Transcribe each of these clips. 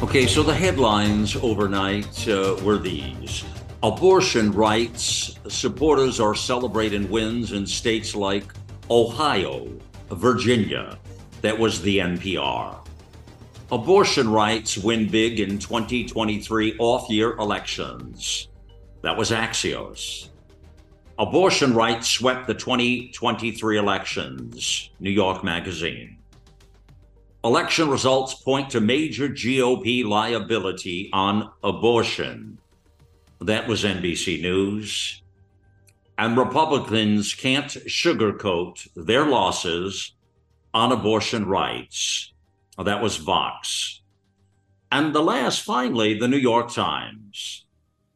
Okay, so the headlines overnight uh, were these. Abortion rights supporters are celebrating wins in states like Ohio, Virginia. That was the NPR. Abortion rights win big in 2023 off year elections. That was Axios. Abortion rights swept the 2023 elections, New York Magazine. Election results point to major GOP liability on abortion, that was NBC News. And Republicans can't sugarcoat their losses on abortion rights. That was Vox. And the last, finally, the New York Times.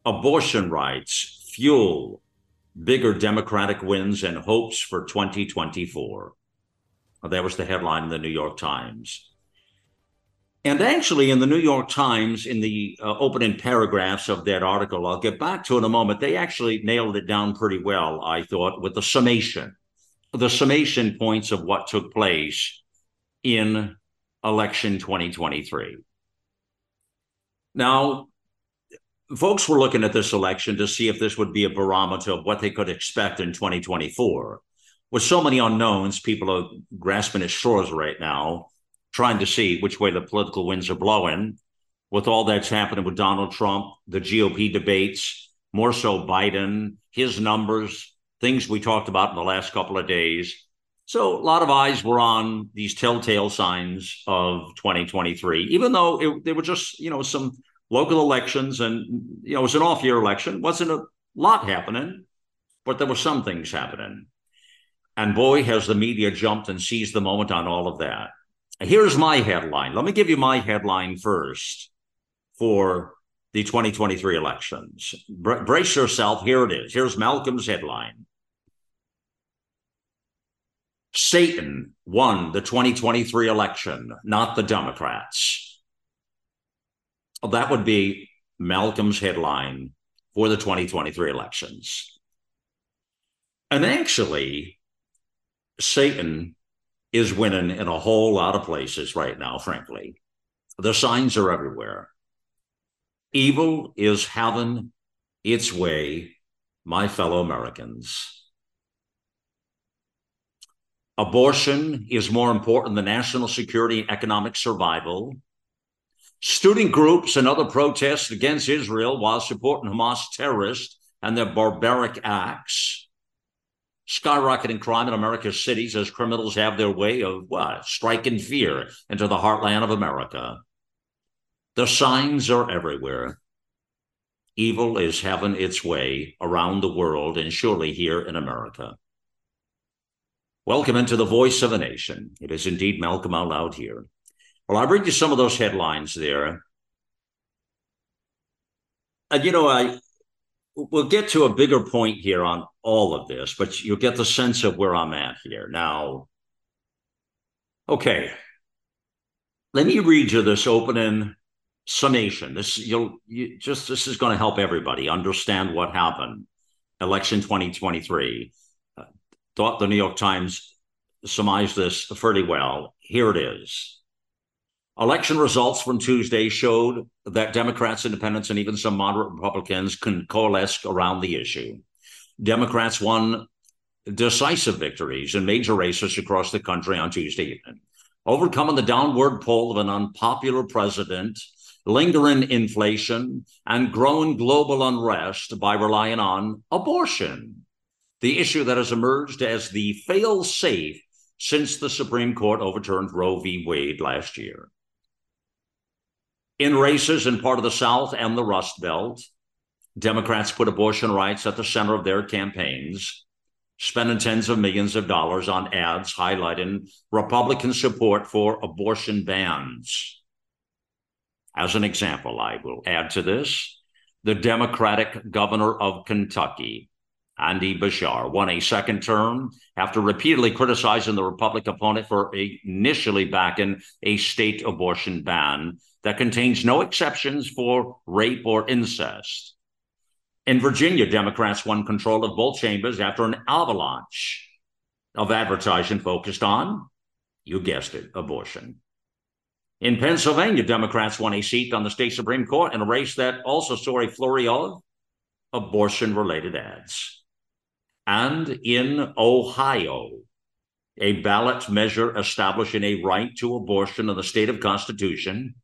Abortion rights fuel bigger Democratic wins and hopes for 2024. That was the headline in the New York Times. And actually, in the New York Times, in the uh, opening paragraphs of that article, I'll get back to in a moment, they actually nailed it down pretty well, I thought, with the summation, the summation points of what took place in election 2023. Now, folks were looking at this election to see if this would be a barometer of what they could expect in 2024. With so many unknowns, people are grasping at straws right now trying to see which way the political winds are blowing with all that's happening with Donald Trump, the GOP debates, more so Biden, his numbers, things we talked about in the last couple of days. So a lot of eyes were on these telltale signs of 2023, even though it, they were just, you know, some local elections and, you know, it was an off year election. Wasn't a lot happening, but there were some things happening. And boy, has the media jumped and seized the moment on all of that. Here's my headline. Let me give you my headline first for the 2023 elections. brace yourself. Here it is. Here's Malcolm's headline Satan won the 2023 election, not the Democrats. That would be Malcolm's headline for the 2023 elections. And actually, Satan is winning in a whole lot of places right now, frankly. The signs are everywhere. Evil is having its way, my fellow Americans. Abortion is more important than national security and economic survival. Student groups and other protests against Israel while supporting Hamas terrorists and their barbaric acts skyrocketing crime in America's cities as criminals have their way of what? Striking fear into the heartland of America. The signs are everywhere. Evil is having its way around the world and surely here in America. Welcome into the voice of a nation. It is indeed Malcolm out loud here. Well, I bring you some of those headlines there. And you know, I we'll get to a bigger point here on all of this, but you'll get the sense of where I'm at here. Now, okay, let me read you this opening summation. This you'll you just this is going to help everybody understand what happened. Election 2023. Uh, thought the New York Times surmised this fairly well. Here it is. Election results from Tuesday showed that Democrats, independents, and even some moderate Republicans can coalesce around the issue. Democrats won decisive victories in major races across the country on Tuesday evening, overcoming the downward pull of an unpopular president, lingering inflation, and growing global unrest by relying on abortion, the issue that has emerged as the fail safe since the Supreme Court overturned Roe v. Wade last year in races in part of the South and the Rust Belt. Democrats put abortion rights at the center of their campaigns, spending tens of millions of dollars on ads highlighting Republican support for abortion bans. As an example, I will add to this the Democratic governor of Kentucky, Andy Beshear, won a second term after repeatedly criticizing the Republican opponent for initially backing a state abortion ban that contains no exceptions for rape or incest. In Virginia, Democrats won control of both chambers after an avalanche of advertising focused on, you guessed it, abortion. In Pennsylvania, Democrats won a seat on the state Supreme Court in a race that also saw a flurry of abortion related ads. And in Ohio, a ballot measure establishing a right to abortion in the state of Constitution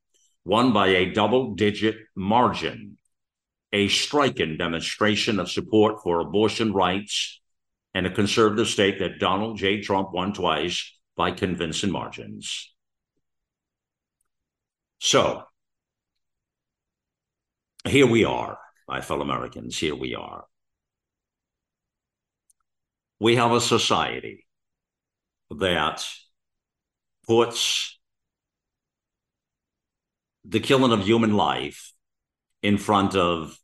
won by a double digit margin, a striking demonstration of support for abortion rights in a conservative state that Donald J. Trump won twice by convincing margins. So, here we are, my fellow Americans, here we are. We have a society that puts the killing of human life in front of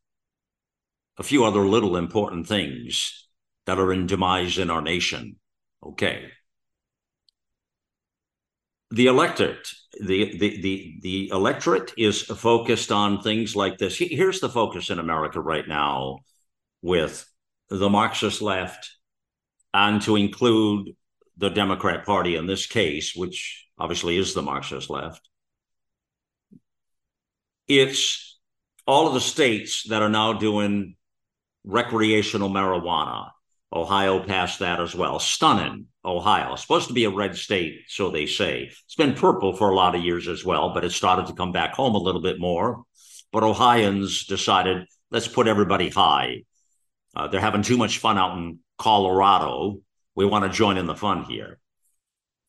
a few other little important things that are in demise in our nation. Okay. The electorate, the, the the the electorate is focused on things like this. Here's the focus in America right now with the Marxist left and to include the Democrat Party in this case, which obviously is the Marxist left it's all of the states that are now doing recreational marijuana. Ohio passed that as well. Stunning, Ohio. Supposed to be a red state, so they say. It's been purple for a lot of years as well, but it started to come back home a little bit more. But Ohioans decided, let's put everybody high. Uh, they're having too much fun out in Colorado. We want to join in the fun here.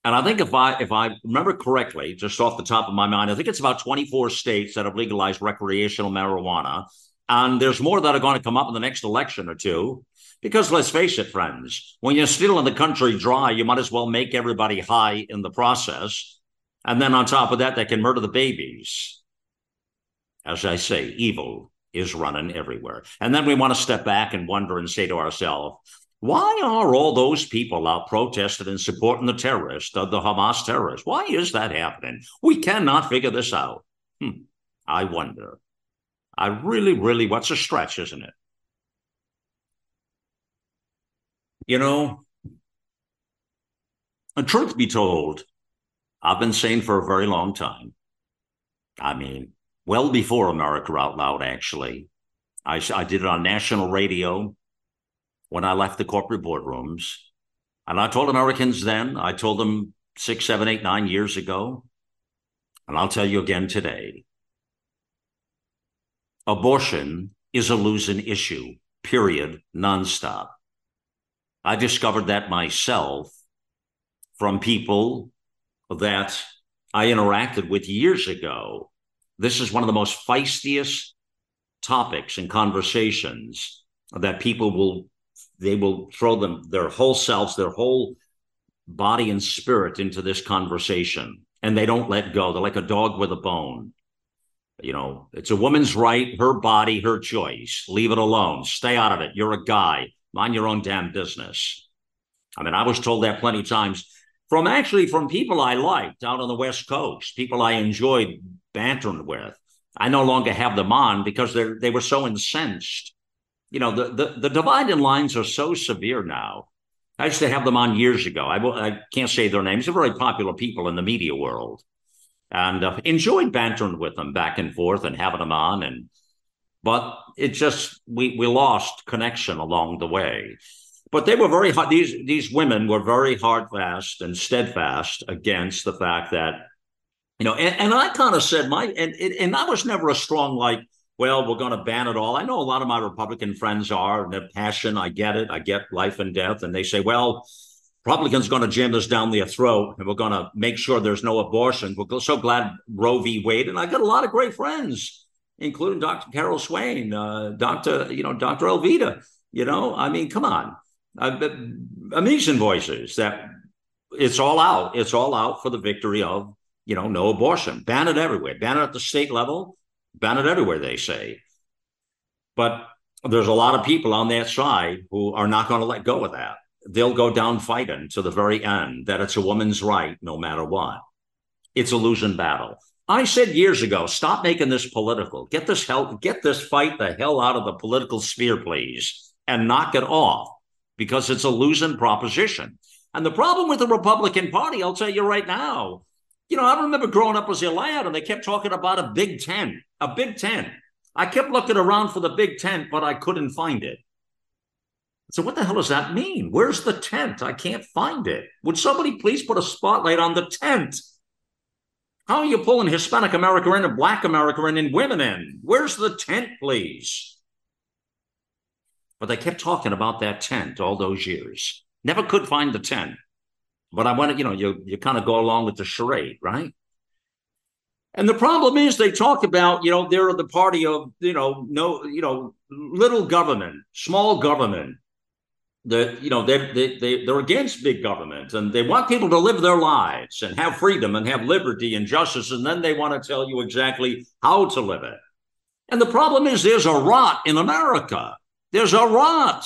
And I think if I if I remember correctly, just off the top of my mind, I think it's about 24 states that have legalized recreational marijuana. And there's more that are going to come up in the next election or two. Because let's face it, friends, when you're stealing the country dry, you might as well make everybody high in the process. And then on top of that, they can murder the babies. As I say, evil is running everywhere. And then we want to step back and wonder and say to ourselves, why are all those people out protesting and supporting the terrorists, the, the Hamas terrorists? Why is that happening? We cannot figure this out. Hmm. I wonder. I really, really, what's a stretch, isn't it? You know, and truth be told, I've been saying for a very long time. I mean, well before America Out Loud, actually. I, I did it on national radio when I left the corporate boardrooms. And I told Americans then, I told them six, seven, eight, nine years ago, and I'll tell you again today abortion is a losing issue, period, nonstop. I discovered that myself from people that I interacted with years ago. This is one of the most feistiest topics and conversations that people will they will throw them their whole selves, their whole body and spirit into this conversation, and they don't let go. They're like a dog with a bone. You know, it's a woman's right, her body, her choice. Leave it alone. Stay out of it. You're a guy. Mind your own damn business. I mean, I was told that plenty of times from actually from people I liked out on the West Coast, people I enjoyed bantering with. I no longer have them on because they they were so incensed you know, the, the, the dividing lines are so severe now. I used to have them on years ago. I, I can't say their names. They're very popular people in the media world and uh, enjoyed bantering with them back and forth and having them on. And, but it just, we, we lost connection along the way. But they were very hard. These, these women were very hard fast and steadfast against the fact that, you know, and, and I kind of said my, and, and I was never a strong, like, well, we're going to ban it all. I know a lot of my Republican friends are, and their passion, I get it. I get life and death. And they say, well, Republicans are going to jam this down their throat and we're going to make sure there's no abortion. We're so glad Roe v. Wade. And I got a lot of great friends, including Dr. Carol Swain, uh, Dr. You know, Dr. Alveda. You know, I mean, come on. Uh, amazing voices that it's all out. It's all out for the victory of you know, no abortion, ban it everywhere, ban it at the state level, it everywhere, they say. But there's a lot of people on that side who are not going to let go of that. They'll go down fighting to the very end that it's a woman's right no matter what. It's a losing battle. I said years ago, stop making this political. Get this hell, get this fight the hell out of the political sphere, please, and knock it off because it's a losing proposition. And the problem with the Republican Party, I'll tell you right now, you know, I remember growing up as a lad and they kept talking about a Big Tent, a Big Tent. I kept looking around for the Big Tent, but I couldn't find it. So, what the hell does that mean? Where's the tent? I can't find it. Would somebody please put a spotlight on the tent? How are you pulling Hispanic America in and Black America in and women in? Where's the tent, please? But they kept talking about that tent all those years. Never could find the tent. But I wanted, you know, you, you kind of go along with the charade, right? And the problem is they talk about, you know, they're the party of, you know, no, you know, little government, small government. That you know they they they they're against big government and they want people to live their lives and have freedom and have liberty and justice and then they want to tell you exactly how to live it. And the problem is there's a rot in America. There's a rot.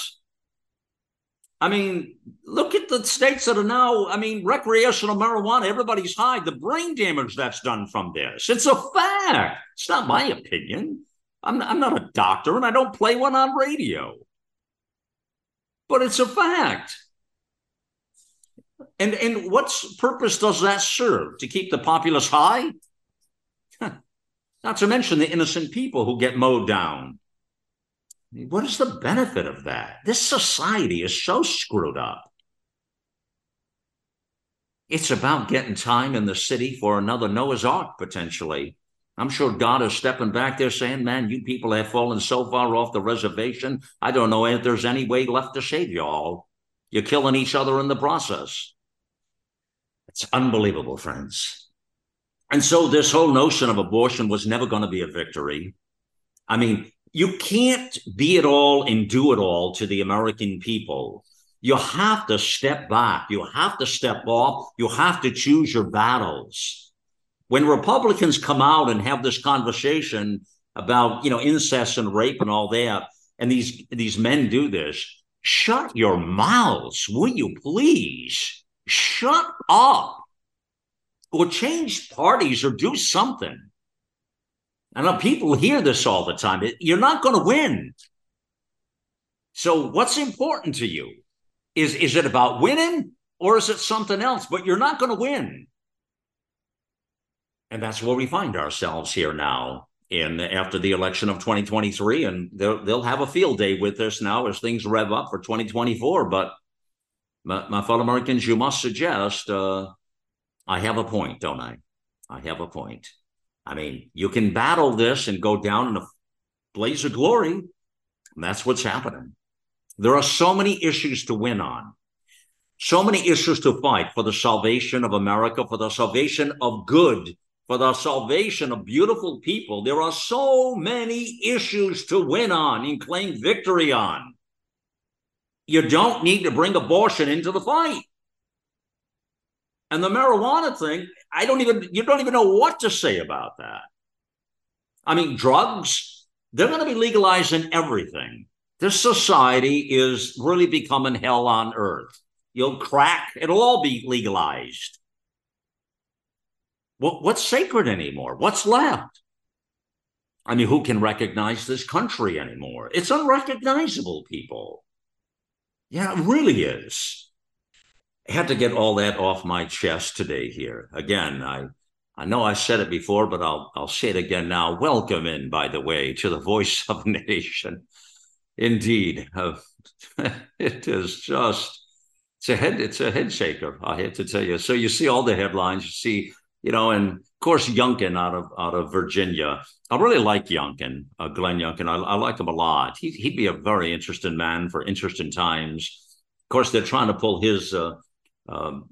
I mean, look at the states that are now, I mean, recreational marijuana, everybody's high. The brain damage that's done from this. It's a fact. It's not my opinion. I'm, I'm not a doctor and I don't play one on radio. But it's a fact. And, and what purpose does that serve? To keep the populace high? Not to mention the innocent people who get mowed down what is the benefit of that? This society is so screwed up. It's about getting time in the city for another Noah's Ark, potentially. I'm sure God is stepping back there saying, Man, you people have fallen so far off the reservation. I don't know if there's any way left to save you all. You're killing each other in the process. It's unbelievable, friends. And so, this whole notion of abortion was never going to be a victory. I mean, you can't be it all and do it all to the American people. You have to step back. You have to step off. You have to choose your battles. When Republicans come out and have this conversation about, you know, incest and rape and all that, and these these men do this, shut your mouths, will you please? Shut up. Or change parties or do something. I know people hear this all the time. You're not going to win. So, what's important to you? Is, is it about winning or is it something else? But you're not going to win. And that's where we find ourselves here now in after the election of 2023. And they'll, they'll have a field day with this now as things rev up for 2024. But my, my fellow Americans, you must suggest uh, I have a point, don't I? I have a point. I mean, you can battle this and go down in a blaze of glory. And that's what's happening. There are so many issues to win on, so many issues to fight for the salvation of America, for the salvation of good, for the salvation of beautiful people. There are so many issues to win on and claim victory on. You don't need to bring abortion into the fight. And the marijuana thing, I don't even, you don't even know what to say about that. I mean, drugs, they're going to be legalizing everything. This society is really becoming hell on earth. You'll crack, it'll all be legalized. What, what's sacred anymore? What's left? I mean, who can recognize this country anymore? It's unrecognizable, people. Yeah, it really is had to get all that off my chest today here. Again, I I know I said it before, but I'll I'll say it again now. Welcome in, by the way, to the voice of nation. Indeed, uh, it is just it's a head it's a head shaker. I have to tell you. So you see all the headlines. You see, you know, and of course Youngkin out of out of Virginia. I really like Youngkin, uh, Glenn Youngkin. I, I like him a lot. He, he'd be a very interesting man for interesting times. Of course, they're trying to pull his uh, um,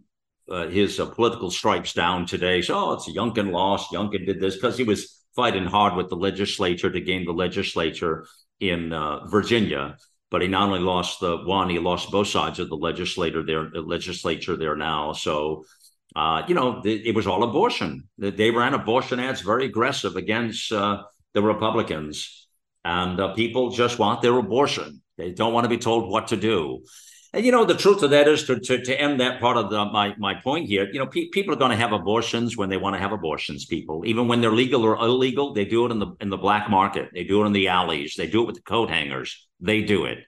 uh, his uh, political stripes down today. So, oh, it's Youngkin lost. Youngkin did this because he was fighting hard with the legislature to gain the legislature in uh, Virginia. But he not only lost the one, he lost both sides of the legislator there, the legislature there now. So uh, you know, it was all abortion. They ran abortion ads very aggressive against uh, the Republicans, and uh, people just want their abortion. They don't want to be told what to do. And you know, the truth of that is to to, to end that part of the, my my point here. You know, pe- people are going to have abortions when they want to have abortions. People, even when they're legal or illegal, they do it in the in the black market. They do it in the alleys. They do it with the coat hangers. They do it.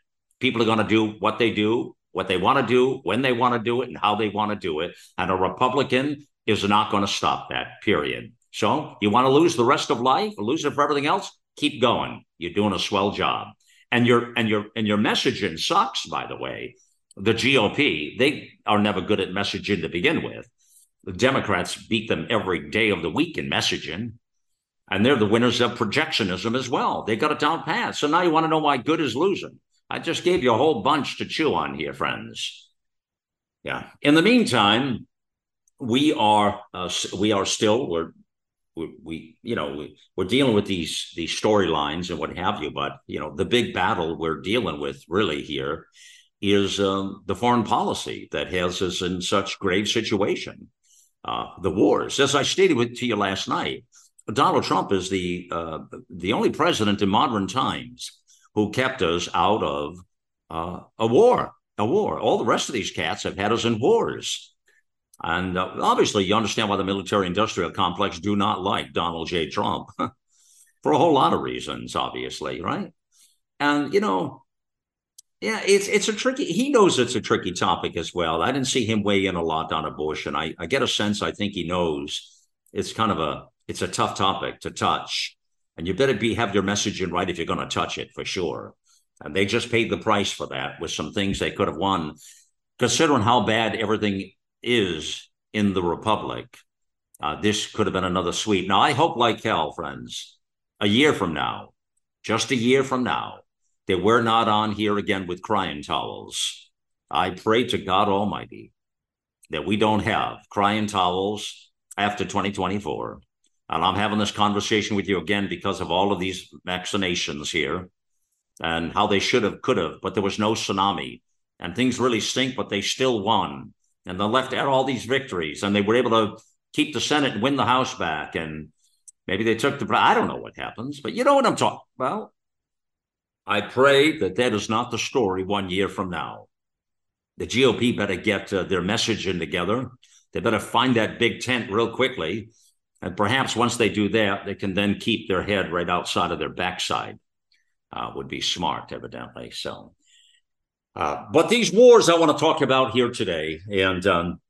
People are going to do what they do what they want to do, when they want to do it, and how they want to do it. And a Republican is not going to stop that, period. So you want to lose the rest of life, or lose it for everything else? Keep going. You're doing a swell job. And your and your and your messaging sucks, by the way. The GOP, they are never good at messaging to begin with. The Democrats beat them every day of the week in messaging. And they're the winners of projectionism as well. They got it down pat. So now you want to know why good is losing. I just gave you a whole bunch to chew on here, friends. Yeah. In the meantime, we are uh, we are still we're we, we you know we, we're dealing with these these storylines and what have you but you know the big battle we're dealing with really here is um, the foreign policy that has us in such grave situation uh, the wars as i stated with, to you last night donald trump is the uh, the only president in modern times who kept us out of uh, a war. A war. All the rest of these cats have had us in wars. And uh, obviously, you understand why the military industrial complex do not like Donald J. Trump for a whole lot of reasons, obviously, right? And, you know, yeah, it's it's a tricky. He knows it's a tricky topic as well. I didn't see him weigh in a lot on abortion. I, I get a sense. I think he knows it's kind of a it's a tough topic to touch, and you better be have your messaging right if you're going to touch it for sure. And they just paid the price for that with some things they could have won, considering how bad everything is in the republic. Uh, this could have been another sweep. Now I hope, like hell, friends, a year from now, just a year from now, that we're not on here again with crying towels. I pray to God Almighty that we don't have crying towels after 2024 and I'm having this conversation with you again because of all of these vaccinations here and how they should have, could have, but there was no tsunami. And things really stink, but they still won. And the left had all these victories and they were able to keep the Senate and win the House back. And maybe they took the, I don't know what happens, but you know what I'm talking Well, I pray that that is not the story one year from now. The GOP better get uh, their messaging together. They better find that big tent real quickly and perhaps once they do that, they can then keep their head right outside of their backside. Uh, would be smart, evidently. So, uh, but these wars I want to talk about here today, and um,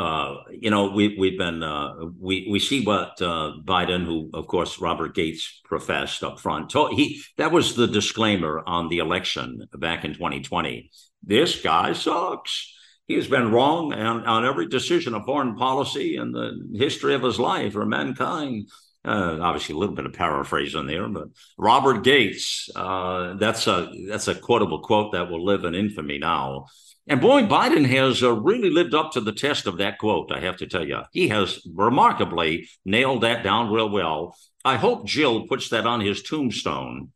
uh, you know, we we've been uh, we we see what uh, Biden, who of course Robert Gates professed up front, told, he that was the disclaimer on the election back in 2020. This guy sucks he has been wrong on, on every decision of foreign policy in the history of his life or mankind. Uh, obviously, a little bit of paraphrasing there, but Robert Gates, uh, that's a that's a quotable quote that will live in infamy now. And boy, Biden has uh, really lived up to the test of that quote. I have to tell you, he has remarkably nailed that down real well. I hope Jill puts that on his tombstone.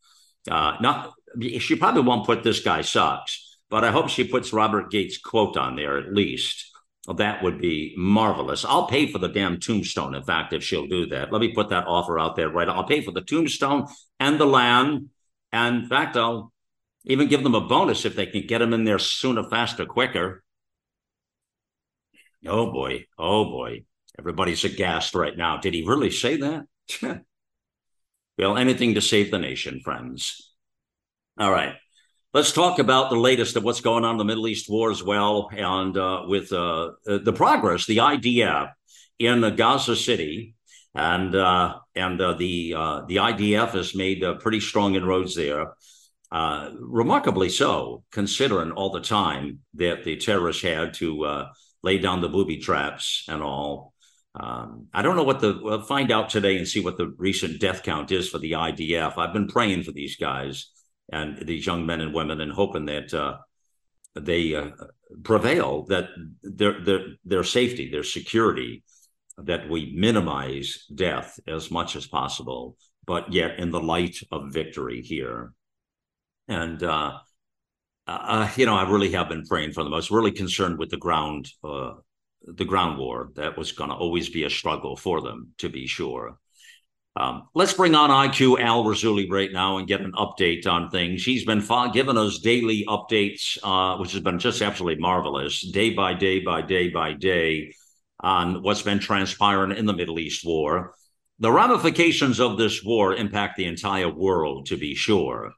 Uh, not she probably won't put this guy sucks, but I hope she puts Robert Gates' quote on there at least. That would be marvelous. I'll pay for the damn tombstone, in fact, if she'll do that. Let me put that offer out there right. I'll pay for the tombstone and the land. And in fact, I'll even give them a bonus if they can get them in there sooner, faster, quicker. Oh boy. Oh boy. Everybody's aghast right now. Did he really say that? well, anything to save the nation, friends. All right. Let's talk about the latest of what's going on in the Middle East war as well, and uh, with uh, the progress, the IDF in Gaza City, and uh, and uh, the uh, the IDF has made uh, pretty strong inroads there. Remarkably so, considering all the time that the terrorists had to lay down the booby traps and all. Um, I don't know what the we'll find out today and see what the recent death count is for the IDF. I've been praying for these guys and these young men and women and hoping that uh, they uh, prevail, that their, their, their safety, their security, that we minimize death as much as possible, but yet in the light of victory here. And, uh, uh, you know, I really have been praying for them. I was really concerned with the ground uh, the ground war. That was going to always be a struggle for them, to be sure. Um, let's bring on IQ Al Rassooli right now and get an update on things. He's been giving us daily updates, uh, which has been just absolutely marvelous, day by day by day by day, on what's been transpiring in the Middle East war. The ramifications of this war impact the entire world, to be sure.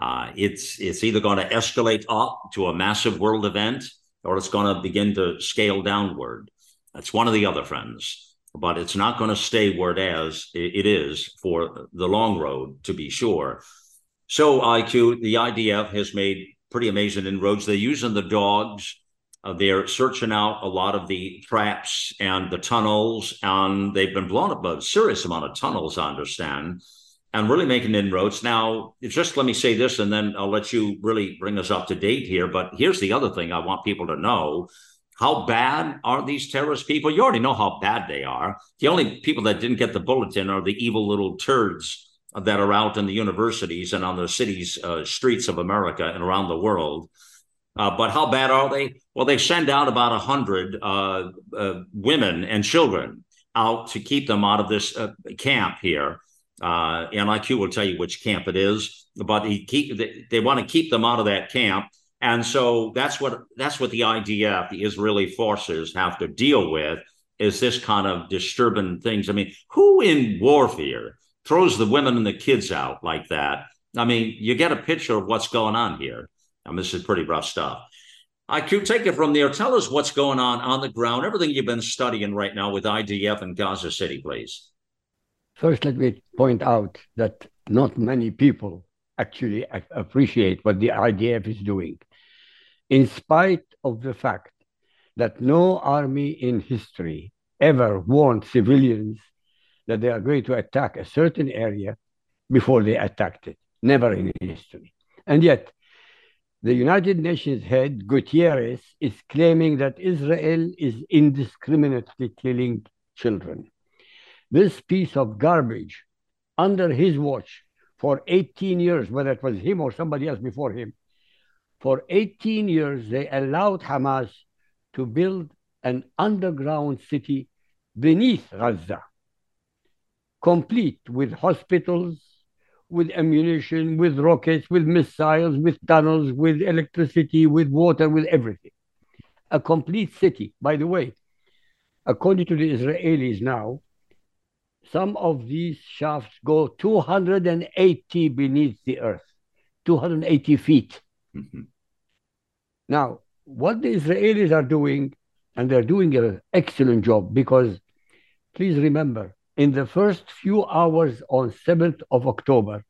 Uh, it's it's either going to escalate up to a massive world event, or it's going to begin to scale downward. That's one of the other friends but it's not going to stay where it is. It is for the long road, to be sure. So, IQ, the IDF has made pretty amazing inroads. They're using the dogs. Uh, they're searching out a lot of the traps and the tunnels, and they've been blown up a serious amount of tunnels, I understand, and really making inroads. Now, just let me say this, and then I'll let you really bring us up to date here. But here's the other thing I want people to know how bad are these terrorist people? You already know how bad they are. The only people that didn't get the bulletin are the evil little turds that are out in the universities and on the cities, uh, streets of America and around the world. Uh, but how bad are they? Well, they send out about 100 uh, uh, women and children out to keep them out of this uh, camp here. Uh, and IQ will tell you which camp it is, but he keep, they, they want to keep them out of that camp and so that's what that's what the IDF, the Israeli forces, have to deal with is this kind of disturbing things. I mean, who in warfare throws the women and the kids out like that? I mean, you get a picture of what's going on here. And this is pretty rough stuff. I could take it from there. Tell us what's going on on the ground, everything you've been studying right now with IDF in Gaza City, please. First, let me point out that not many people actually appreciate what the IDF is doing in spite of the fact that no army in history ever warned civilians that they are going to attack a certain area before they attacked it. Never in history. And yet, the United Nations head, Gutierrez, is claiming that Israel is indiscriminately killing children. This piece of garbage, under his watch for 18 years, whether it was him or somebody else before him, for 18 years, they allowed Hamas to build an underground city beneath Gaza, complete with hospitals, with ammunition, with rockets, with missiles, with tunnels, with electricity, with water, with everything. A complete city. By the way, according to the Israelis now, some of these shafts go 280 beneath the earth, 280 feet. Mm-hmm. Now, what the Israelis are doing, and they're doing an excellent job because please remember, in the first few hours on 7th of October,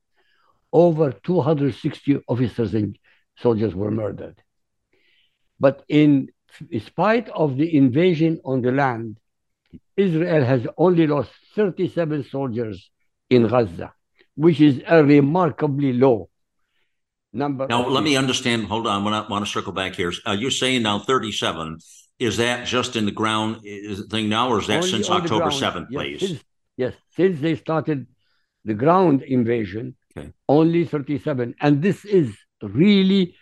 over 260 officers and soldiers were murdered. But in, in spite of the invasion on the land, Israel has only lost 37 soldiers in Gaza, which is a remarkably low number. Now, let me understand. Hold on. I want to circle back here. Uh, you're saying now 37. Is that just in the ground thing now, or is that Only since October 7th, yes, please? Since, yes, since they started the ground invasion, okay. only 37. And this is really,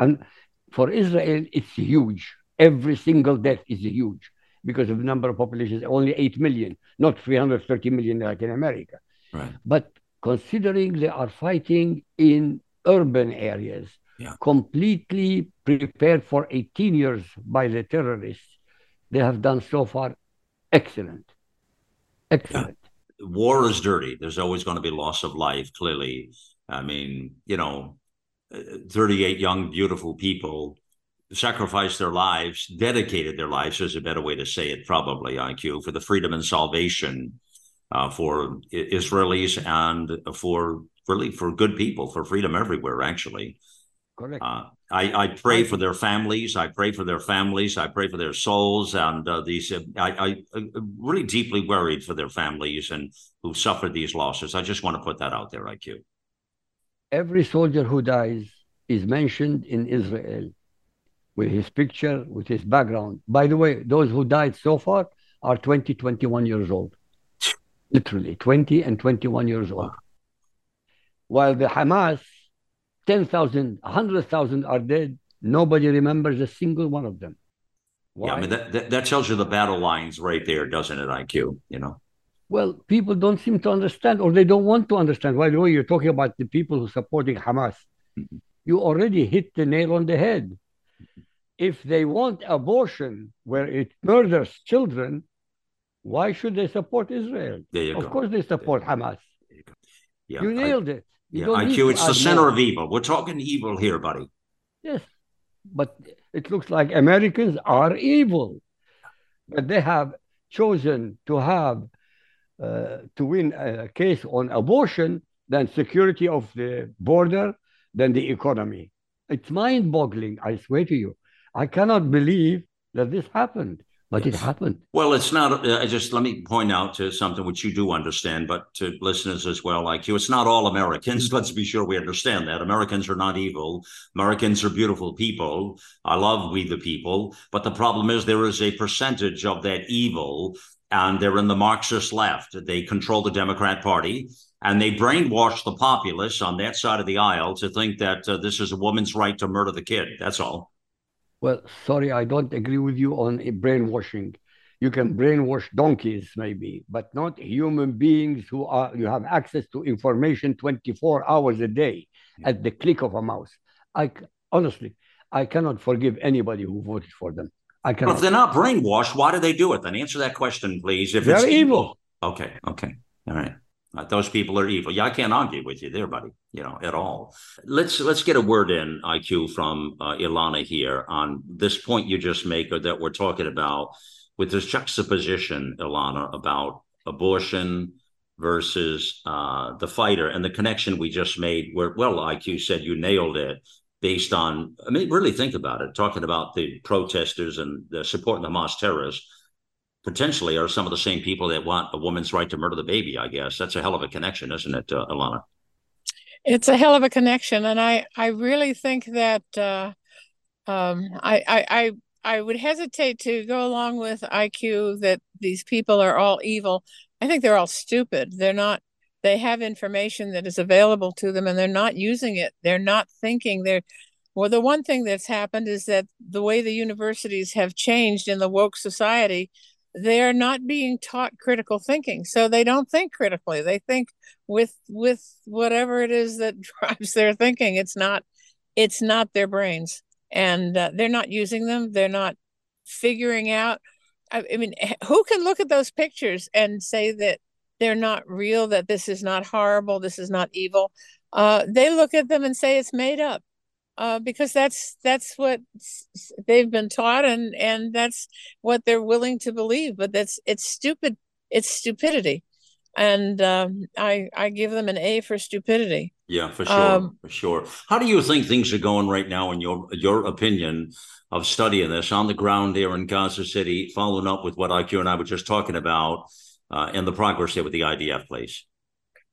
and for Israel, it's huge. Every single death is huge because of the number of populations, only 8 million, not 330 million like in America. Right. But considering they are fighting in urban areas, yeah. completely prepared for 18 years by the terrorists. They have done so far excellent. Excellent. Yeah. War is dirty. There's always going to be loss of life, clearly. I mean, you know, 38 young, beautiful people sacrificed their lives, dedicated their lives, is a better way to say it, probably, IQ, for the freedom and salvation uh, for Israelis and for really for good people, for freedom everywhere, actually. Correct. Uh, I, I pray for their families. I pray for their families. I pray for their souls. And uh, these, uh, I, I uh, really deeply worried for their families and who suffered these losses. I just want to put that out there, IQ. Every soldier who dies is mentioned in Israel with his picture, with his background. By the way, those who died so far are 20, 21 years old. Literally 20 and 21 years old. While the Hamas, 10,000, 100,000 are dead, nobody remembers a single one of them. Why? Yeah, I mean that, that that tells you the battle lines right there, doesn't it? IQ, you know. Well, people don't seem to understand, or they don't want to understand. By the way, you're talking about the people who are supporting Hamas. Mhm. You already hit the nail on the head. If they want abortion where it murders children, why should they support Israel? There you Of go. course, they support Hamas. Yeah, you I- nailed it. You yeah, IQ. It's the center of evil. We're talking evil here, buddy. Yes, but it looks like Americans are evil. But they have chosen to have uh, to win a case on abortion than security of the border than the economy. It's mind-boggling. I swear to you, I cannot believe that this happened, but it happened. Well, it's not. Uh, just let me point out to something which you do understand, but to listeners as well, like you, it's not all Americans. Let's be sure we understand that Americans are not evil. Americans are beautiful people. I love we the people, but the problem is there is a percentage of that evil, and they're in the Marxist left. They control the Democrat Party. And they brainwash the populace on that side of the aisle to think that uh, this is a woman's right to murder the kid. That's all. Well, sorry, I don't agree with you on brainwashing. You can brainwash donkeys, maybe, but not human beings who are you have access to information 24 hours a day at the click of a mouse. I honestly, I cannot forgive anybody who voted for them. I But if they're not brainwashed, why do they do it? Then answer that question, please. If They're it's evil. Okay, okay. All right. Uh, those people are evil. Yeah, I can't argue with you there, buddy. You know, at all. Let's let's get a word in, IQ, from uh, Ilana here on this point you just make, or that we're talking about with this juxtaposition, Ilana, about abortion versus uh, the fighter and the connection we just made. Where well, IQ said you nailed it. Based on, I mean, really think about it. Talking about the protesters and the supporting the Hamas terrorists potentially are some of the same people that want a woman's right to murder the baby. I guess that's a hell of a connection, isn't it, uh, Ilana? It's a hell of a connection, and I I really think that uh, um, I, I I I would hesitate to go along with IQ that these people are all evil. I think they're all stupid. They're not. They have information that is available to them, and they're not using it. They're not thinking. They're well. The one thing that's happened is that the way the universities have changed in the woke society, they are not being taught critical thinking, so they don't think critically. They think with with whatever it is that drives their thinking. It's not it's not their brains. And uh, they're not using them. They're not figuring out I, I mean who can look at those pictures and say that they're not real that this is not horrible this is not evil? Uh, they look at them and say it's made up uh, because that's that's what they've been taught and and that's what they're willing to believe but that's it's stupid it's stupidity and um, I I give them an A for stupidity. Yeah, for sure, Um, for sure. How do you think things are going right now, in your your opinion of studying this on the ground there in Gaza City, following up with what IQ and I were just talking about, uh, and the progress there with the IDF, please?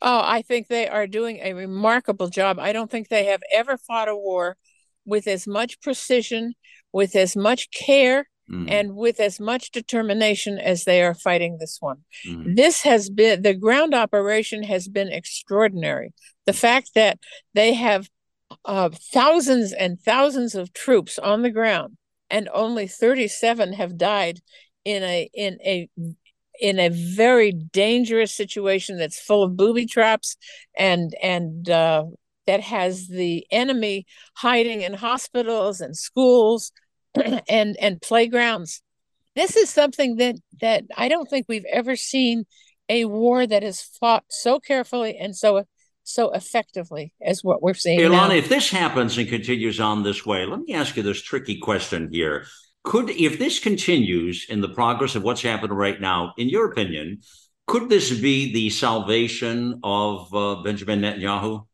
Oh, I think they are doing a remarkable job. I don't think they have ever fought a war with as much precision, with as much care, Mm, and with as much determination as they are fighting this one. mm, This has been the ground operation has been extraordinary. The fact that they have uh, thousands and thousands of troops on the ground and only 37 have died in a in a in a very dangerous situation that's full of booby traps and and uh, that has the enemy hiding in hospitals and schools and and playgrounds. This is something that that I don't think we've ever seen a war that is fought so carefully and so so effectively as what we're seeing now. Ilana, if this happens and continues on this way, let me ask you this tricky question here. Could, if this continues in the progress of what's happening right now, in your opinion, could this be the salvation of uh, Benjamin Netanyahu?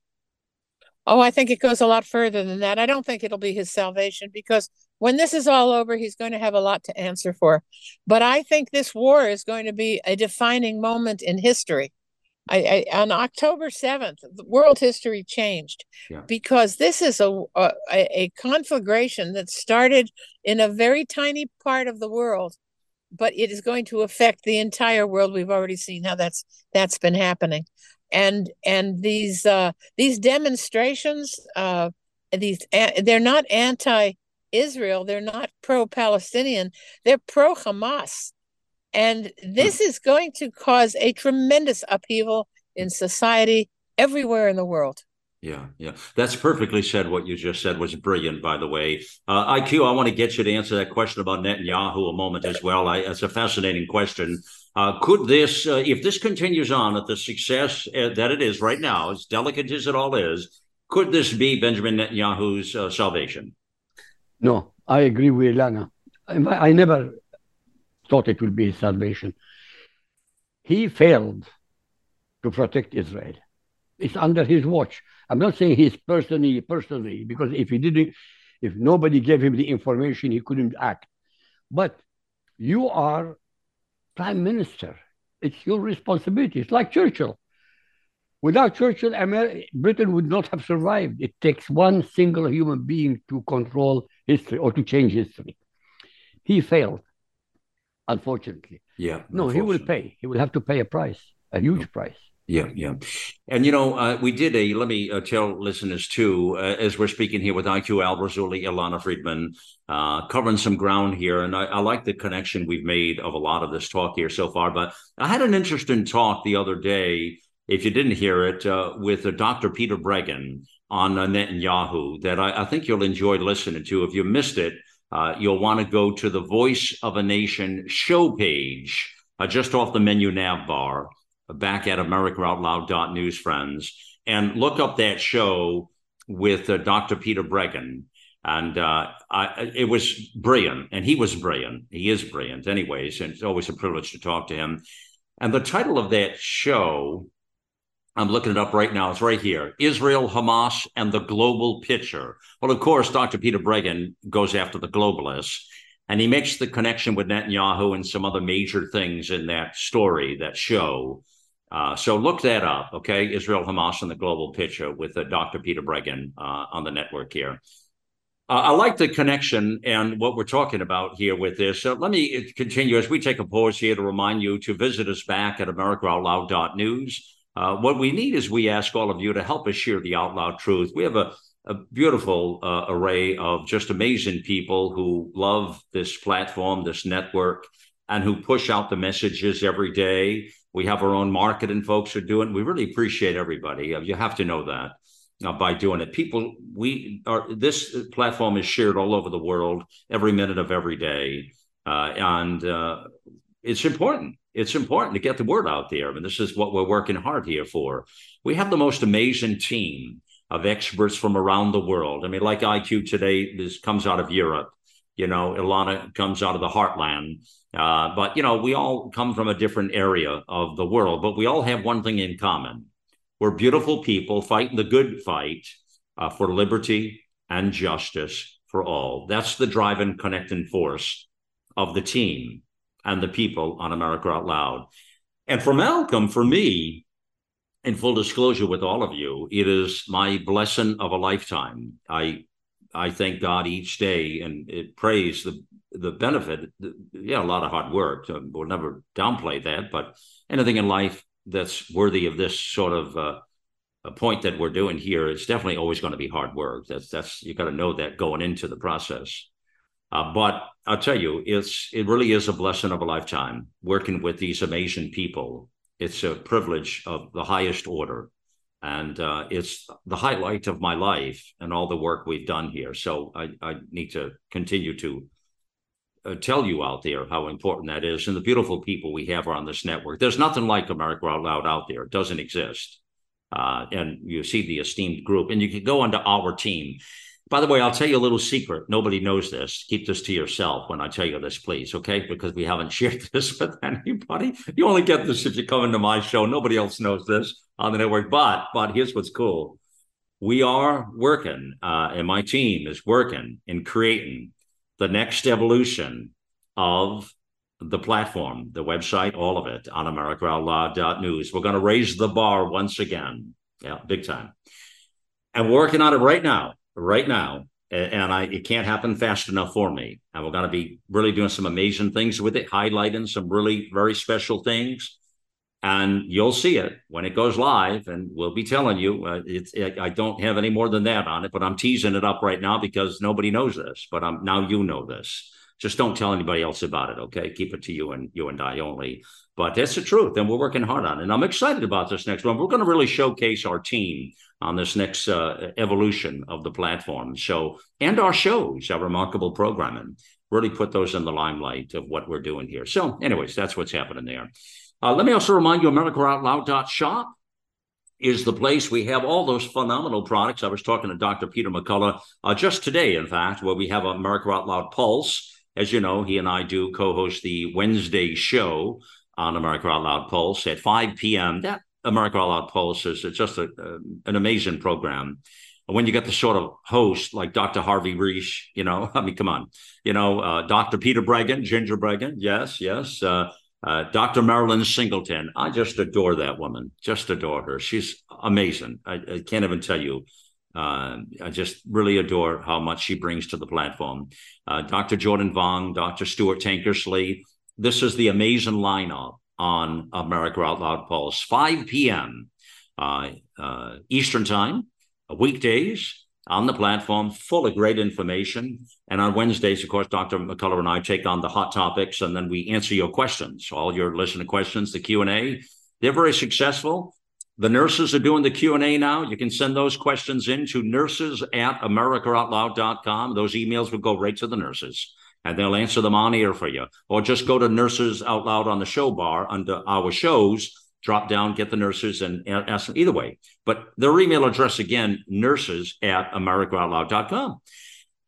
Oh, I think it goes a lot further than that. I don't think it'll be his salvation because when this is all over, he's going to have a lot to answer for. But I think this war is going to be a defining moment in history. I, I on October 7th, the world history changed Yeah. because this is a, a a conflagration that started in a very tiny part of the world, but it is going to affect the entire world. We've already seen how that's that's been happening. And and these uh these demonstrations uh these they're not anti Israel. They're not pro Palestinian, they're pro Hamas. And this is going to cause a tremendous upheaval in society everywhere in the world. Yeah, yeah. That's perfectly said. What you just said was brilliant, by the way. Uh, IQ, I want to get you to answer that question about Netanyahu a moment as well. I, it's a fascinating question. Uh, could this, uh, if this continues on at the success uh, that it is right now, as delicate as it all is, could this be Benjamin Netanyahu's uh, salvation? No, I agree with Ilana. I, I never thought it would be his salvation. He failed to protect Israel. It's under his watch. I'm not saying he's personally, personally, because if he didn't, if nobody gave him the information, he couldn't act. But you are prime minister. It's your responsibility. It's like Churchill. Without Churchill, America, Britain would not have survived. It takes one single human being to control history or to change history. He failed, unfortunately. Yeah. No, he will pay. He will have to pay a price, a huge price. Yeah, yeah. And, you know, uh, we did a, let me uh, tell listeners too, uh, as we're speaking here with IQ Al Rassooli, Ilana Friedman, uh, covering some ground here. And I, I, like the connection we've made of a lot of this talk here so far. But I had an interesting talk the other day, if you didn't hear it, uh, with uh, Dr. Peter Breggin on Netanyahu that I, I, think you'll enjoy listening to. If you missed it, you'll want to go to the Voice of a Nation show page just off the menu nav bar back at AmericaOutloud.news, friends, and look up that show with uh, Dr. Peter Breggin. And uh, I, it was brilliant. And he was brilliant. He is brilliant, anyways. And it's always a privilege to talk to him. And the title of that show, I'm looking it up right now. It's right here Israel, Hamas, and the Global Picture. Well, of course, Dr. Peter Breggin goes after the globalists. And he makes the connection with Netanyahu and some other major things in that story, that show. Uh, so look that up, okay? Israel, Hamas, and the global picture with uh, Dr. Peter Breggin uh, on the network here. Uh, I like the connection and what we're talking about here with this. So let me uh, continue as we take a pause here to remind you to visit us back at AmericaOutloud.news. Uh, what we need is we ask all of you to help us share the out loud truth. We have a, a beautiful array of just amazing people who love this platform, this network, and who push out the messages every day we have our own marketing folks who do it. We really appreciate everybody. Uh, you have to know that uh, by doing it. People, we are this platform is shared all over the world every minute of every day, uh, and uh, it's important. It's important to get the word out there, I and this is what we're working hard here for. We have the most amazing team of experts from around the world. I mean, like IQ today, this comes out of Europe. You know, Ilana comes out of the heartland. Uh, but, you know, we all come from a different area of the world, but we all have one thing in common. We're beautiful people fighting the good fight uh, for liberty and justice for all. That's the driving, connecting force of the team and the people on America Out Loud. And for Malcolm, for me, in full disclosure with all of you, it is my blessing of a lifetime. I I thank God each day and it praise the the benefit. Yeah, a lot of hard work. we'll never downplay that, but anything in life that's worthy of this sort of uh, a point that we're doing here, it's definitely always going to be hard work. That's that's you got to know that going into the process. Uh, but I'll tell you, it's it really is a blessing of a lifetime working with these amazing people. It's a privilege of the highest order and uh, it's the highlight of my life and all the work we've done here. So I, I need to continue to uh, tell you out there how important that is and the beautiful people we have on this network. There's nothing like America Out Loud out there. It doesn't exist. Uh, and you see the esteemed group, and you can go onto our team. By the way, I'll tell you a little secret. Nobody knows this. Keep this to yourself when I tell you this, please, okay? Because we haven't shared this with anybody. You only get this if you come into my show. Nobody else knows this on the network. But but here's what's cool. We are working, uh, and my team is working in creating the next evolution of the platform, the website, all of it on AmericaOutloud.news. We're going to raise the bar once again. Yeah, big time. And we're working on it right now right now, and I it can't happen fast enough for me. And we're going to be really doing some amazing things with it, highlighting some really very special things. and you'll see it when it goes live and we'll be telling you uh, it's it, i don't have any more than that on it but i'm teasing it up right now because nobody knows this but i'm now you know this just don't tell anybody else about it okay keep it to you and you and i only but that's the truth and we're working hard on it and i'm excited about this next one we're going to really showcase our team on this next uh, evolution of the platform so and our shows our remarkable programming really put those in the limelight of what we're doing here so anyways that's what's happening there uh, let me also remind you, AmericaOutloud.shop is the place we have all those phenomenal products. I was talking to Dr. Peter McCullough uh, just today, in fact, where we have America Out Loud Pulse. As you know, he and I do co-host the Wednesday show on America Out Loud Pulse at 5 p.m. That America Out Loud Pulse is just a, uh, an amazing program. When you get the sort of host like Dr. Harvey Risch, you know, I mean, come on, you know, uh, Dr. Peter Breggin, Ginger Breggin, yes, yes. Uh, uh, Dr. Marilyn Singleton, I just adore that woman. Just adore her. She's amazing. I, I can't even tell you. Uh, I just really adore how much she brings to the platform. Uh, Dr. Jordan Vaughn, Dr. Stuart Tankersley. This is the amazing lineup on America Out Loud Pulse, 5 p.m. Uh, uh, Eastern Time, weekdays on the platform, full of great information. And on Wednesdays, of course, Dr. McCullough and I take on the hot topics, and then we answer your questions, all your listener questions, the Q and A. They're very successful. The nurses are doing the Q&A now. You can send those questions in to nurses at americaoutloud.com. Those emails will go right to the nurses and they'll answer them on air for you. Or just go to Nurses Out Loud on the show bar under our shows drop down, get the nurses, and ask them either way. But their email address again, nurses at americaoutloud.com.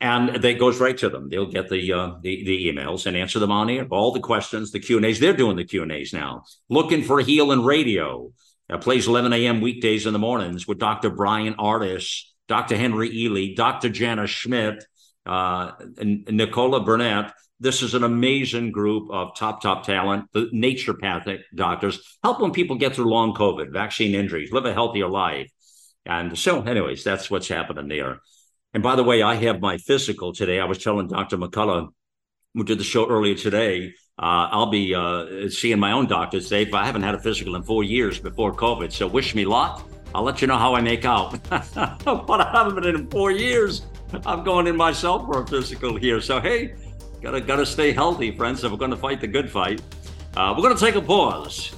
And that goes right to them. They'll get the, uh, the, the emails and answer them on air. All the questions, the Q and A's. They're doing the Q and A's now. Looking for Healing Radio. Uh, plays 11 a.m. weekdays in the mornings with Dr. Brian Artis, Dr. Henry Ealy, Dr. Jana Schmidt, uh, Nicola Burnett this is an amazing group of top, top talent, the naturopathic doctors, helping people get through long COVID, vaccine injuries, live a healthier life. And so, anyways, that's what's happening there. And by the way, I have my physical today. I was telling Dr. McCullough, who did the show earlier today, uh, I'll be uh, seeing my own doctor today. But I haven't had a physical in four years before COVID. So wish me luck. I'll let you know how I make out. but I haven't been in four years. I'm going in myself for a physical here. So, hey, Gotta gotta stay healthy, friends. If we're gonna fight the good fight, uh, we're gonna take a pause.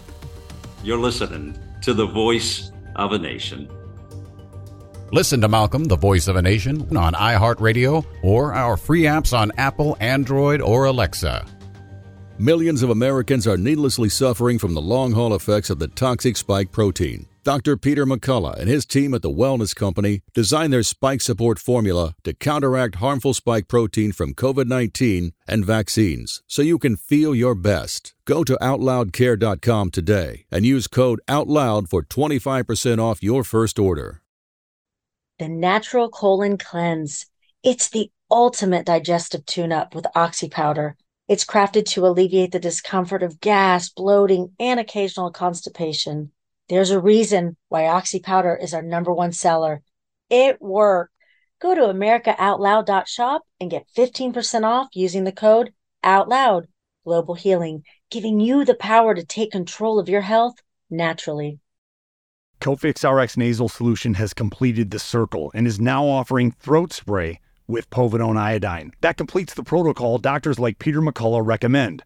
You're listening to the voice of a nation. Listen to Malcolm, the voice of a nation, on iHeartRadio or our free apps on Apple, Android, or Alexa. Millions of Americans are needlessly suffering from the long haul effects of the toxic spike protein. Dr. Peter McCullough and his team at the Wellness Company designed their spike support formula to counteract harmful spike protein from COVID 19 and vaccines so you can feel your best. Go to OutLoudCare.com today and use code OUTLOUD for 25% off your first order. The Natural Colon Cleanse. It's the ultimate digestive tune up with Oxy Powder. It's crafted to alleviate the discomfort of gas, bloating, and occasional constipation. There's a reason why Oxy Powder is our number one seller. It worked. Go to AmericaOutloud.shop and get 15% off using the code OUTLOUD. Global Healing, giving you the power to take control of your health naturally. Cofix RX nasal solution has completed the circle and is now offering throat spray with povidone iodine. That completes the protocol doctors like Peter McCullough recommend.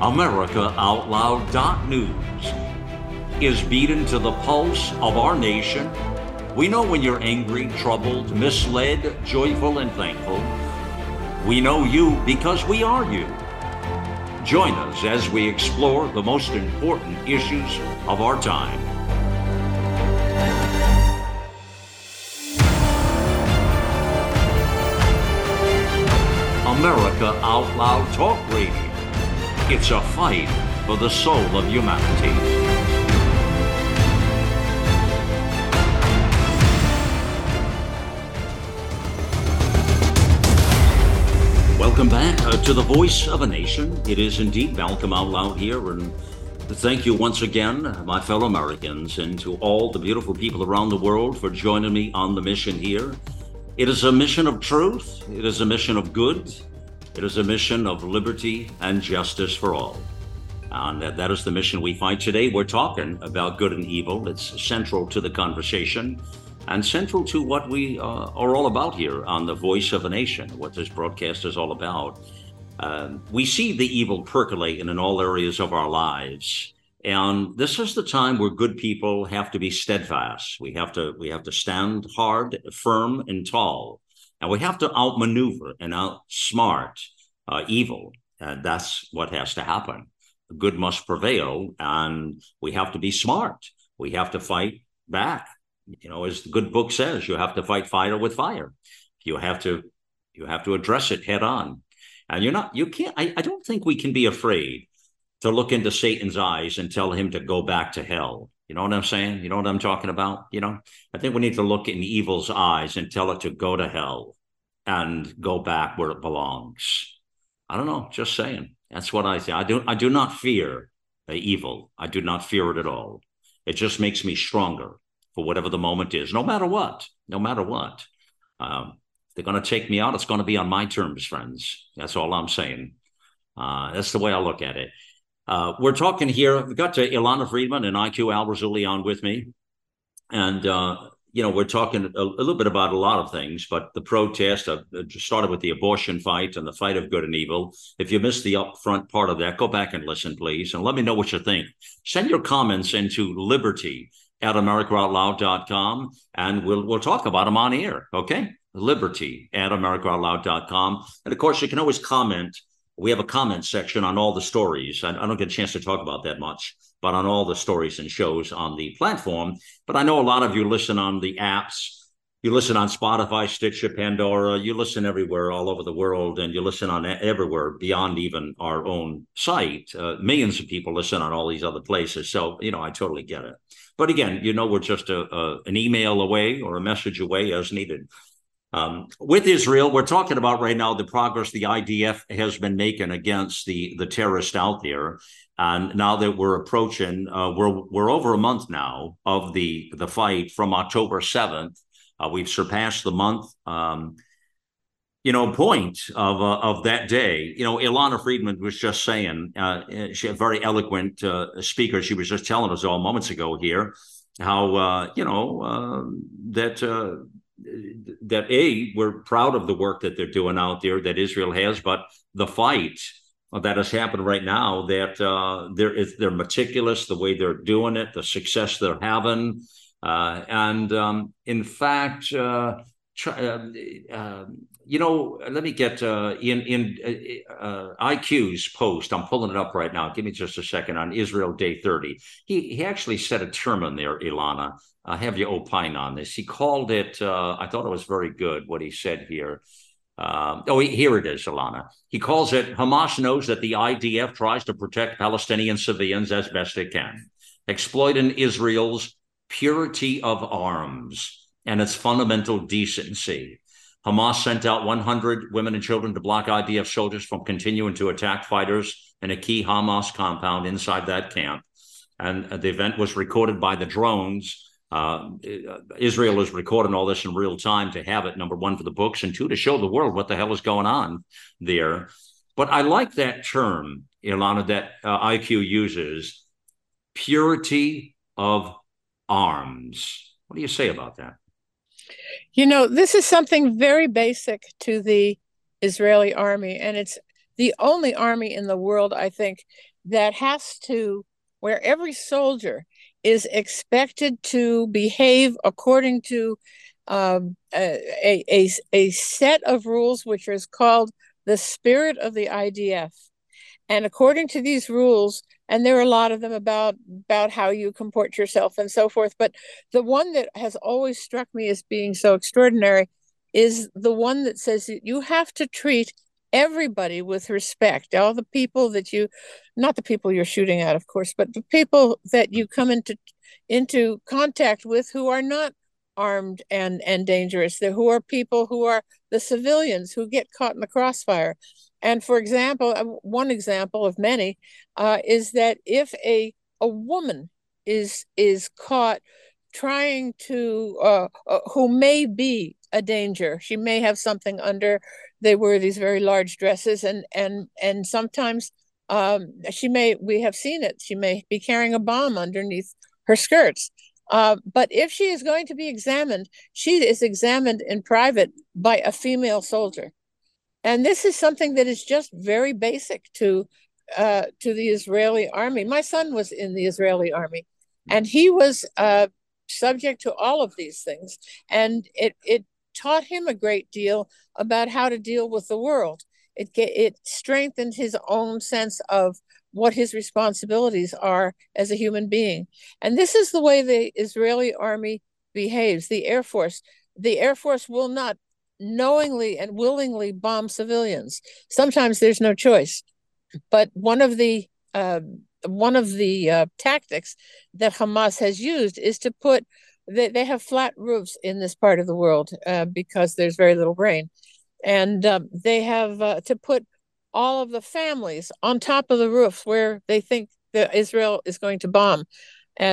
AmericaOutloud.news is beaten to the pulse of our nation. We know when you're angry, troubled, misled, joyful, and thankful. We know you because we are you. Join us as we explore the most important issues of our time. America Out Loud Talk Radio. It's a fight for the soul of humanity. Welcome back uh, to the Voice of a Nation. It is indeed Malcolm Out Loud here, and thank you once again, my fellow Americans, and to all the beautiful people around the world for joining me on the mission here. It is a mission of truth, it is a mission of good, it is a mission of liberty and justice for all. And that, is the mission we fight today. We're talking about good and evil. It's central to the conversation and central to what we uh, are all about here on the Voice of a Nation, what this broadcast is all about. Um, we see the evil percolating in all areas of our lives. And this is the time where good people have to be steadfast. We have to we have to stand hard, firm, and tall. And we have to outmaneuver and outsmart uh, evil. And that's what has to happen. Good must prevail, and we have to be smart. We have to fight back. You know, as the good book says, you have to fight fire with fire. You have to you have to address it head on. And you're not, you can't, I, I don't think we can be afraid to look into Satan's eyes and tell him to go back to hell. You know what I'm saying? You know what I'm talking about? You know, I think we need to look in evil's eyes and tell it to go to hell and go back where it belongs. I don't know, just saying. That's what I say. I do I do not fear the evil. I do not fear it at all. It just makes me stronger for whatever the moment is, no matter what, no matter what. Um, they're going to take me out, it's going to be on my terms, friends. That's all I'm saying. Uh, that's the way I look at it. Uh, we're talking here. We've got to Ilana Friedman and IQ Al Rassooli on with me. And, uh, you know, we're talking a, a, little bit about a lot of things, but the protest uh, started with the abortion fight and the fight of good and evil. If you missed the upfront part of that, go back and listen, please, and let me know what you think. Send your comments into liberty at americaoutloud.com and we'll, we'll talk about them on air. Okay liberty at americaoutloud.com. And of course, you can always comment. We have a comment section on all the stories. I, I don't get a chance to talk about that much, but on all the stories and shows on the platform. But I know a lot of you listen on the apps. You listen on Spotify, Stitcher, Pandora. You listen everywhere, all over the world, and you listen on everywhere beyond even our own site. Uh, millions of people listen on all these other places. So, you know, I totally get it. But again, you know, we're just a, a, an email away or a message away as needed. Um, with Israel, we're talking about right now the progress the IDF has been making against the the terrorists out there, and now that we're approaching, uh, we're we're over a month now of the the fight from October seventh. Uh, we've surpassed the month. Um, you know, point of uh, of that day. You know, Ilana Friedman was just saying, uh, she a very eloquent uh, speaker. She was just telling us all moments ago here how uh, you know um, that uh, that a we're proud of the work that they're doing out there that Israel has, but the fight that has happened right now that uh, they're they're meticulous the way they're doing it, the success they're having, uh, and um, in fact, uh, try, uh, um, you know, let me get uh, in in uh, IQ's post. I'm pulling it up right now. Give me just a second on Israel Day 30. He he actually said a term in there, Ilana, uh, have you opine on this. He called it, uh, I thought it was very good what he said here. Um, oh, here it is, Ilana. He calls it Hamas knows that the IDF tries to protect Palestinian civilians as best it can, exploiting Israel's purity of arms and its fundamental decency. Hamas sent out 100 women and children to block IDF soldiers from continuing to attack fighters in a key Hamas compound inside that camp. And the event was recorded by the drones uh, Israel is recording all this in real time to have it, number one, for the books, and two, to show the world what the hell is going on there. But I like that term, Ilana, that uh, IQ uses purity of arms. What do you say about that? You know, this is something very basic to the Israeli army, and it's the only army in the world, I think, that has to, where every soldier is expected to behave according to um, a, a, a set of rules which is called the spirit of the IDF. And according to these rules, and there are a lot of them about about how you comport yourself and so forth, but the one that has always struck me as being so extraordinary is the one that says that you have to treat everybody with respect, all the people that you, not the people you're shooting at, of course, but the people that you come into into contact with who are not armed and and dangerous. There who are people who are the civilians who get caught in the crossfire. And for example uh, one example of many uh, is that if a a woman is is caught trying to uh, uh, who may be a danger she may have something under they wear these very large dresses and and and sometimes um, she may we have seen it she may be carrying a bomb underneath her skirts uh, but if she is going to be examined, she is examined in private by a female soldier. And this is something that is just very basic to uh, to the Israeli army. My son was in the Israeli army, and he was uh, subject to all of these things, and it it taught him a great deal about how to deal with the world. It it strengthened his own sense of what his responsibilities are as a human being. And this is the way the Israeli army behaves. The Air Force, the Air Force will not knowingly and willingly bomb civilians. Sometimes there's no choice. But one of the uh, one of the uh, tactics that Hamas has used is to put they, they have flat roofs in this part of the world uh, because there's very little rain, and um, they have uh, to put all of the families on top of the roofs where they think that Israel is going to bomb.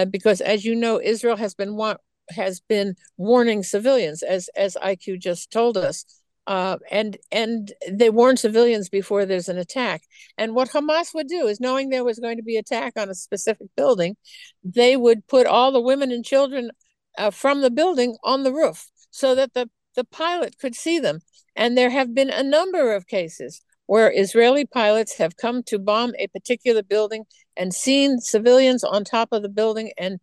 Because as you know, Israel has been wa- has been warning civilians, as as IQ just told us, uh, and and they warn civilians before there's an attack. And what Hamas would do is, knowing there was going to be attack on a specific building, they would put all the women and children uh, from the building on the roof so that the the pilot could see them. And there have been a number of cases where Israeli pilots have come to bomb a particular building and seen civilians on top of the building and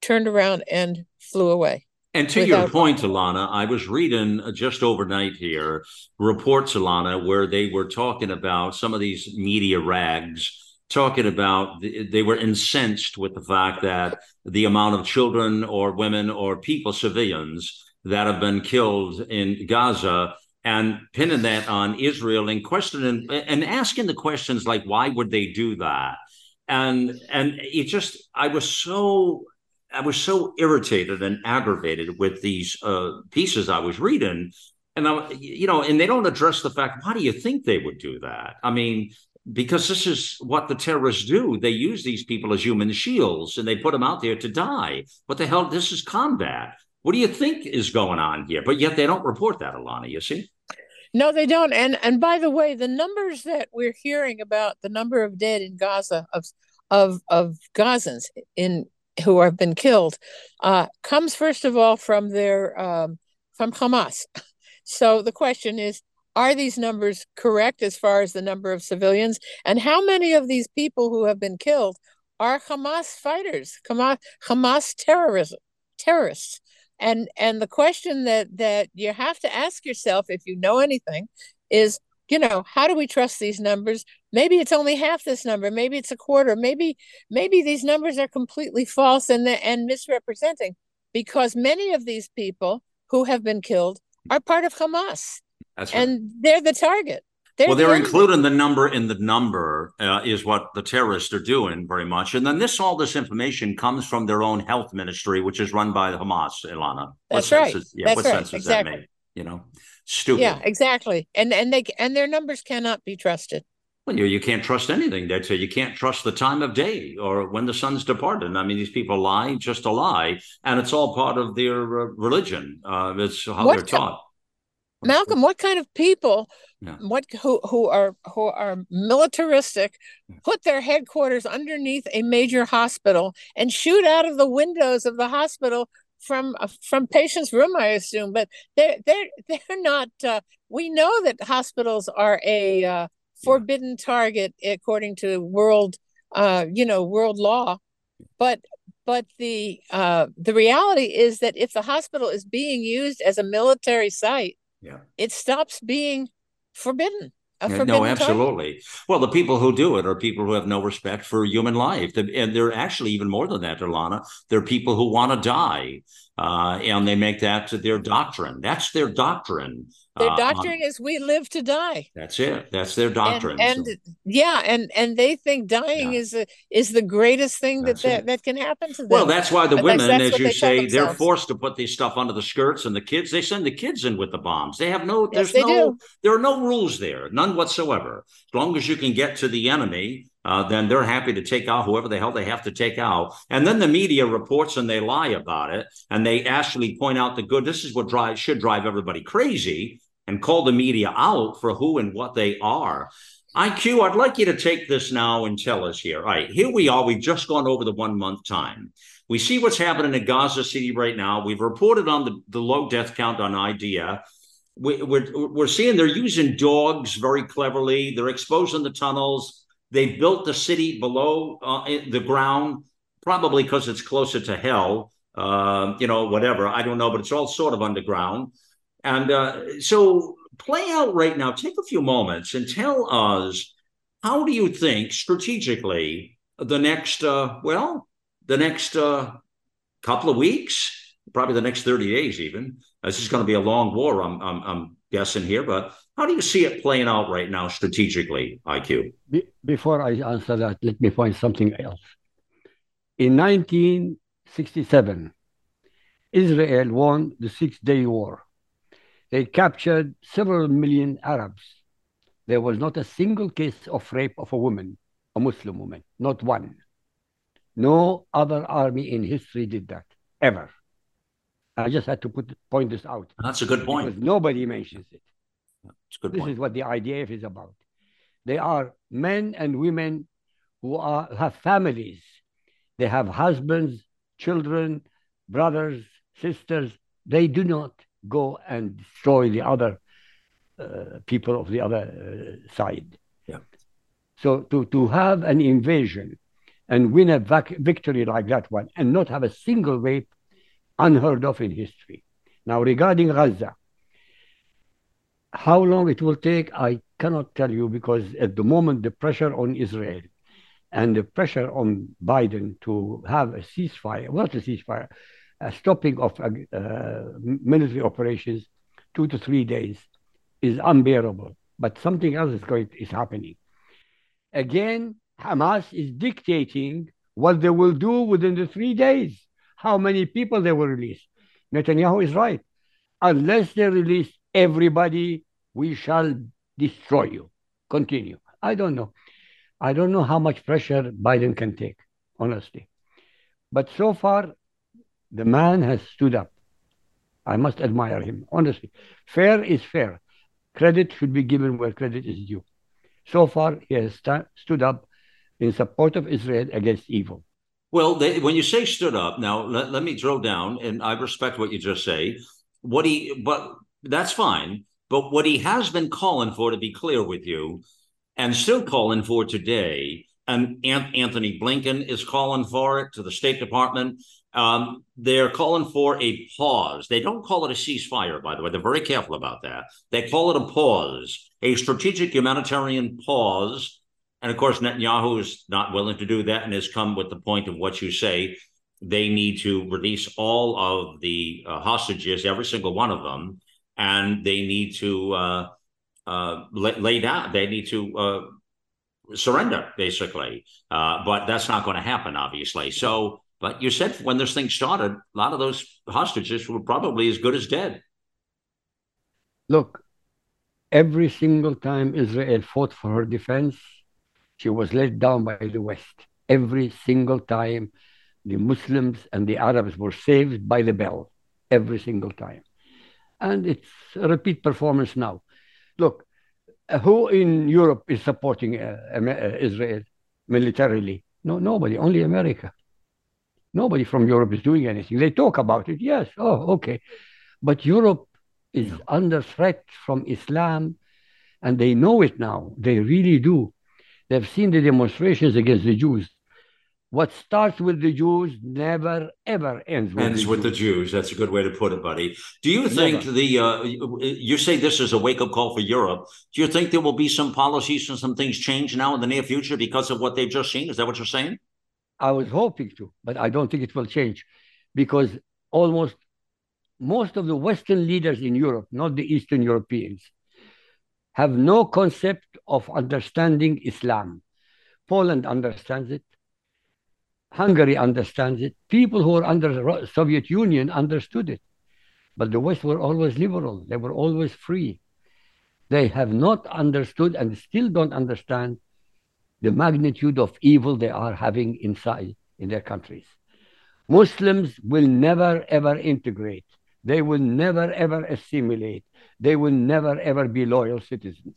turned around and flew away. And to your point, Ilana, I was reading uh, just overnight here reports, Ilana, where they were talking about some of these media rags talking about they were incensed with the fact that the amount of children or women or people, civilians that have been killed in Gaza and pinning that on Israel and questioning and asking the questions like, why would they do that? And and it just I was so I was so irritated and aggravated with these uh, pieces I was reading, and I you know, and they don't address the fact why do you think they would do that? I mean, because this is what the terrorists do. They use these people as human shields and they put them out there to die. What the hell? This is combat. What do you think is going on here? But yet they don't report that, Ilana. You see? No, they don't. And and by the way, the numbers that we're hearing about the number of dead in Gaza of of of Gazans in who have been killed uh, comes first of all from their um, from Hamas. So the question is, are these numbers correct as far as the number of civilians, and how many of these people who have been killed are Hamas fighters, Hamas, Hamas terrorism terrorists? and and the question that that you have to ask yourself if you know anything is you know how do we trust these numbers maybe it's only half this number maybe it's a quarter maybe maybe these numbers are completely false and and misrepresenting because many of these people who have been killed are part of hamas right. and they're the target they're well, they're including the number in the number uh, is what the terrorists are doing very much, and then this all this information comes from their own health ministry, which is run by Hamas. Ilana, that's what right. Yeah, that's what right. sense does exactly. that make? You know, stupid. Yeah, exactly. And and they and their numbers cannot be trusted. Well, you, you can't trust anything. They say you can't trust the time of day or when the sun's departed. I mean, these people lie just to lie, and it's all part of their uh, religion. Uh, it's how what they're taught. Malcolm, what kind of people, yeah. what who who are who are militaristic, put their headquarters underneath a major hospital and shoot out of the windows of the hospital from uh, from patients' room, I assume, but they're they're they're not. Uh, we know that hospitals are a uh, forbidden target according to world, uh, you know, world law, but but the uh, the reality is that if the hospital is being used as a military site yeah. it stops being forbidden no, absolutely. Well, the people who do it are people who have no respect for human life, and they're actually even more than that, Ilana. They're people who want to die. uh, and they make that their doctrine. That's their doctrine. Their uh, doctrine is we live to die. That's it. That's their doctrine. And, and so. yeah, and and they think dying yeah. is a, is the greatest thing that, that that can happen to them. Well, that's why the women, as you they say, they're forced to put these stuff under the skirts, and the kids they send the kids in with the bombs. They have no. There's yes, no. Do. There are no rules there, none whatsoever. As long as you can get to the enemy, uh, then they're happy to take out whoever the hell they have to take out. And then the media reports and they lie about it, and they actually point out the good. This is what drive, should drive everybody crazy and call the media out for who and what they are. IQ, I'd like you to take this now and tell us here. All right, here we are. We've just gone over the one month time. We see what's happening in Gaza City right now. We've reported on the, the low death count on IDF. We, we're, we're seeing they're using dogs very cleverly. They're exposing the tunnels. They built the city below uh, the ground, probably because it's closer to hell. Uh, you know, whatever. I don't know, but it's all sort of underground. And uh, so play out right now, take a few moments and tell us how do you think strategically the next, uh, well, the next uh, couple of weeks, probably the next 30 days even. This is going to be a long war, I'm, I'm, I'm guessing here, but how do you see it playing out right now strategically, IQ? Be- before I answer that, let me find something else. In 1967, Israel won the Six Day War. They captured several million Arabs. There was not a single case of rape of a woman, a Muslim woman, not one. No other army in history did that, ever. I just had to put point this out. That's a good point. Because nobody mentions it. That's good this point. is what the IDF is about. They are men and women who are, have families. They have husbands, children, brothers, sisters. They do not go and destroy the other uh, people of the other uh, side. Yeah. So to, to have an invasion and win a vac- victory like that one and not have a single rape unheard of in history. Now, regarding Gaza, how long it will take, I cannot tell you because at the moment the pressure on Israel and the pressure on Biden to have a ceasefire, not a ceasefire, stopping of uh, military operations two to three days is unbearable. But something else is going is happening. Again, Hamas is dictating what they will do within the three days, how many people they will release. Netanyahu is right. Unless they release everybody, we shall destroy you. Continue. I don't know. I don't know how much pressure Biden can take, honestly. But so far, the man has stood up. I must admire him, honestly. Fair is fair. Credit should be given where credit is due. So far, he has st- stood up in support of Israel against evil. Well, they, when you say stood up, now let, let me drill down, and I respect what you just say. What he, but that's fine. But what he has been calling for, to be clear with you, and still calling for today, and Antony Blinken is calling for it to the State Department. Um, they're calling for a pause. They don't call it a ceasefire, by the way. They're very careful about that. They call it a pause, a strategic humanitarian pause. And of course, Netanyahu is not willing to do that and has come with the point of what you say. They need to release all of the uh, hostages, every single one of them, and they need to uh, uh, lay, lay, down. They need to uh, surrender, basically. Uh, but that's not going to happen, obviously. So but you said when this thing started, a lot of those hostages were probably as good as dead. Look, every single time Israel fought for her defense, she was let down by the West. Every single time the Muslims and the Arabs were saved by the bell. Every single time. And it's a repeat performance now. Look, who in Europe is supporting uh, uh Israel militarily? No, nobody, only America. Nobody from Europe is doing anything. They talk about it, yes. Oh, okay. But Europe is under threat from Islam, and they know it now. They really do. They've seen the demonstrations against the Jews. What starts with the Jews never ever ends with ends the with Jews. the Jews. That's a good way to put it, buddy. Do you think never. the uh, you say this is a wake up call for Europe? Do you think there will be some policies and some things change now in the near future because of what they've just seen? Is that what you're saying? I was hoping to, but I don't think it will change because almost most of the Western leaders in Europe, not the Eastern Europeans, have no concept of understanding Islam. Poland understands it. Hungary understands it. People who were under the Soviet Union understood it. But the West were always liberal. They were always free. They have not understood and still don't understand the magnitude of evil they are having inside in their countries. Muslims will never ever integrate. They will never ever assimilate. They will never ever be loyal citizens.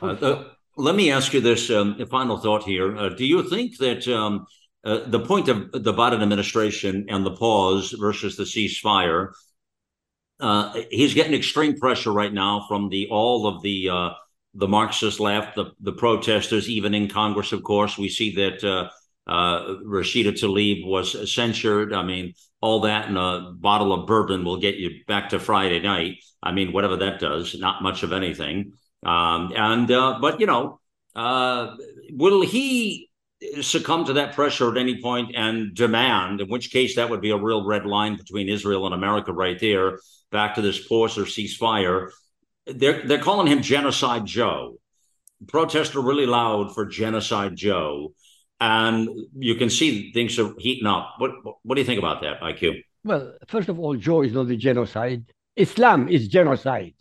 Uh, uh, let me ask you this um, final thought here. Uh, do you think that um, uh, the point of the Biden administration and the pause versus the ceasefire, uh, he's getting extreme pressure right now from the all of the uh, the Marxist left, the the protesters, even in Congress. Of course, we see that uh, uh, Rashida Tlaib was censured. I mean, all that and a bottle of bourbon will get you back to Friday night. I mean, whatever that does, not much of anything. Um, and but you know, will he? succumb to that pressure at any point and demand, in which case that would be a real red line between Israel and America right there, back to this pause or ceasefire. They're, they're calling him Genocide Joe. Protests are really loud for Genocide Joe. And you can see things are heating up. What, what do you think about that, IQ? Well, first of all, Joe is not a genocide. Islam is genocide.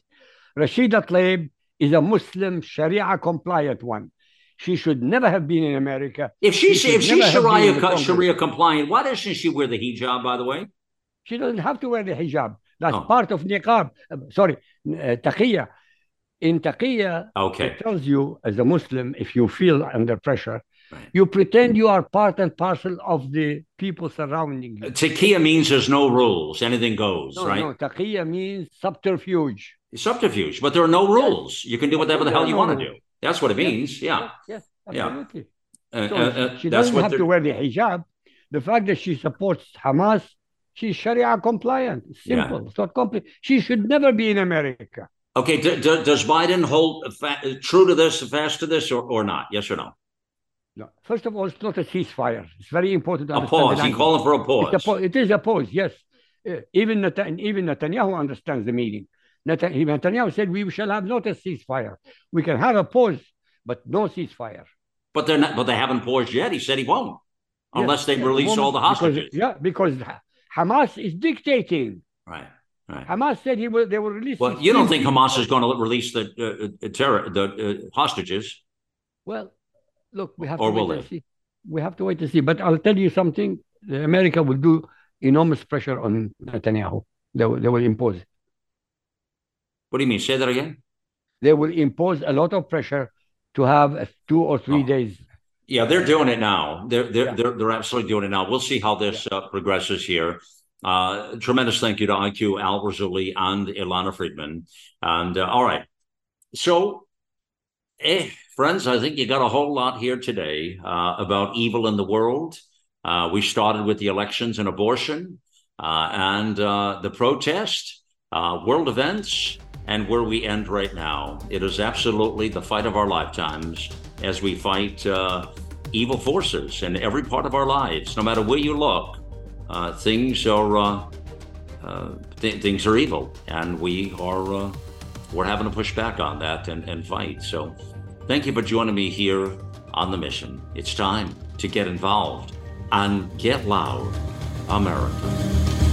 Rashida Tlaib is a Muslim Sharia compliant one. She should never have been in America. If she's she if she's Sharia Sharia compliant, why doesn't she wear the hijab? By the way, she doesn't have to wear the hijab. That's oh. part of niqab. Uh, sorry, taqiyya. In taqiyya, okay, it tells you as a Muslim, if you feel under pressure, right. you pretend you are part and parcel of the people surrounding you. Taqiyya means there's no rules, anything goes, no, right? No, taqiyya means subterfuge. Subterfuge, but there are no rules. Yes. You can do whatever the hell you want to do. That's what it means. Yeah. Yes, absolutely. Yeah. So uh, uh, she doesn't have to wear the hijab. The fact that she supports Hamas, she's Sharia compliant. Simple. Yeah. It's not complex. She should never be in America. Okay. D- d- does Biden hold fa- true to this, fast to this, or, or not? Yes or no? No. First of all, it's not a ceasefire. It's very important to a pause. He's calling for a pause. A po- it is a pause. Yes. Uh, even even Netanyahu understands the meaning. Netanyahu said we shall have not a ceasefire. We can have a pause, but no ceasefire. But they're not. But they haven't paused yet. He said he won't, unless they release all the hostages. Because, yeah, because Hamas is dictating. Right. Right. Hamas said he will. They will release. Well, you don't think Hamas is going to release the uh, uh terror, the uh, hostages? Well, look, we have or to wait and see. We have to wait to see. But I'll tell you something: America will do enormous pressure on Netanyahu. They will, they will impose what do you mean? Say that again. They will impose a lot of pressure to have two or three oh. days. Yeah, they're doing it now. They're they're, yeah. they're they're absolutely doing it now. We'll see how this yeah. uh, progresses here. Uh, tremendous thank you to IQ Al Rassooli and Ilana Friedman. And uh, all right, so eh, friends, I think you got a whole lot here today uh, about evil in the world. Uh, we started with the elections and abortion, uh, and the protest, world events, and where we end right now. It is absolutely the fight of our lifetimes as we fight uh, evil forces in every part of our lives. No matter where you look, uh, things are uh, uh th- things are evil, and we are uh, we're having to push back on that and, and fight. So, thank you for joining me here on the mission. It's time to get involved and get loud, America.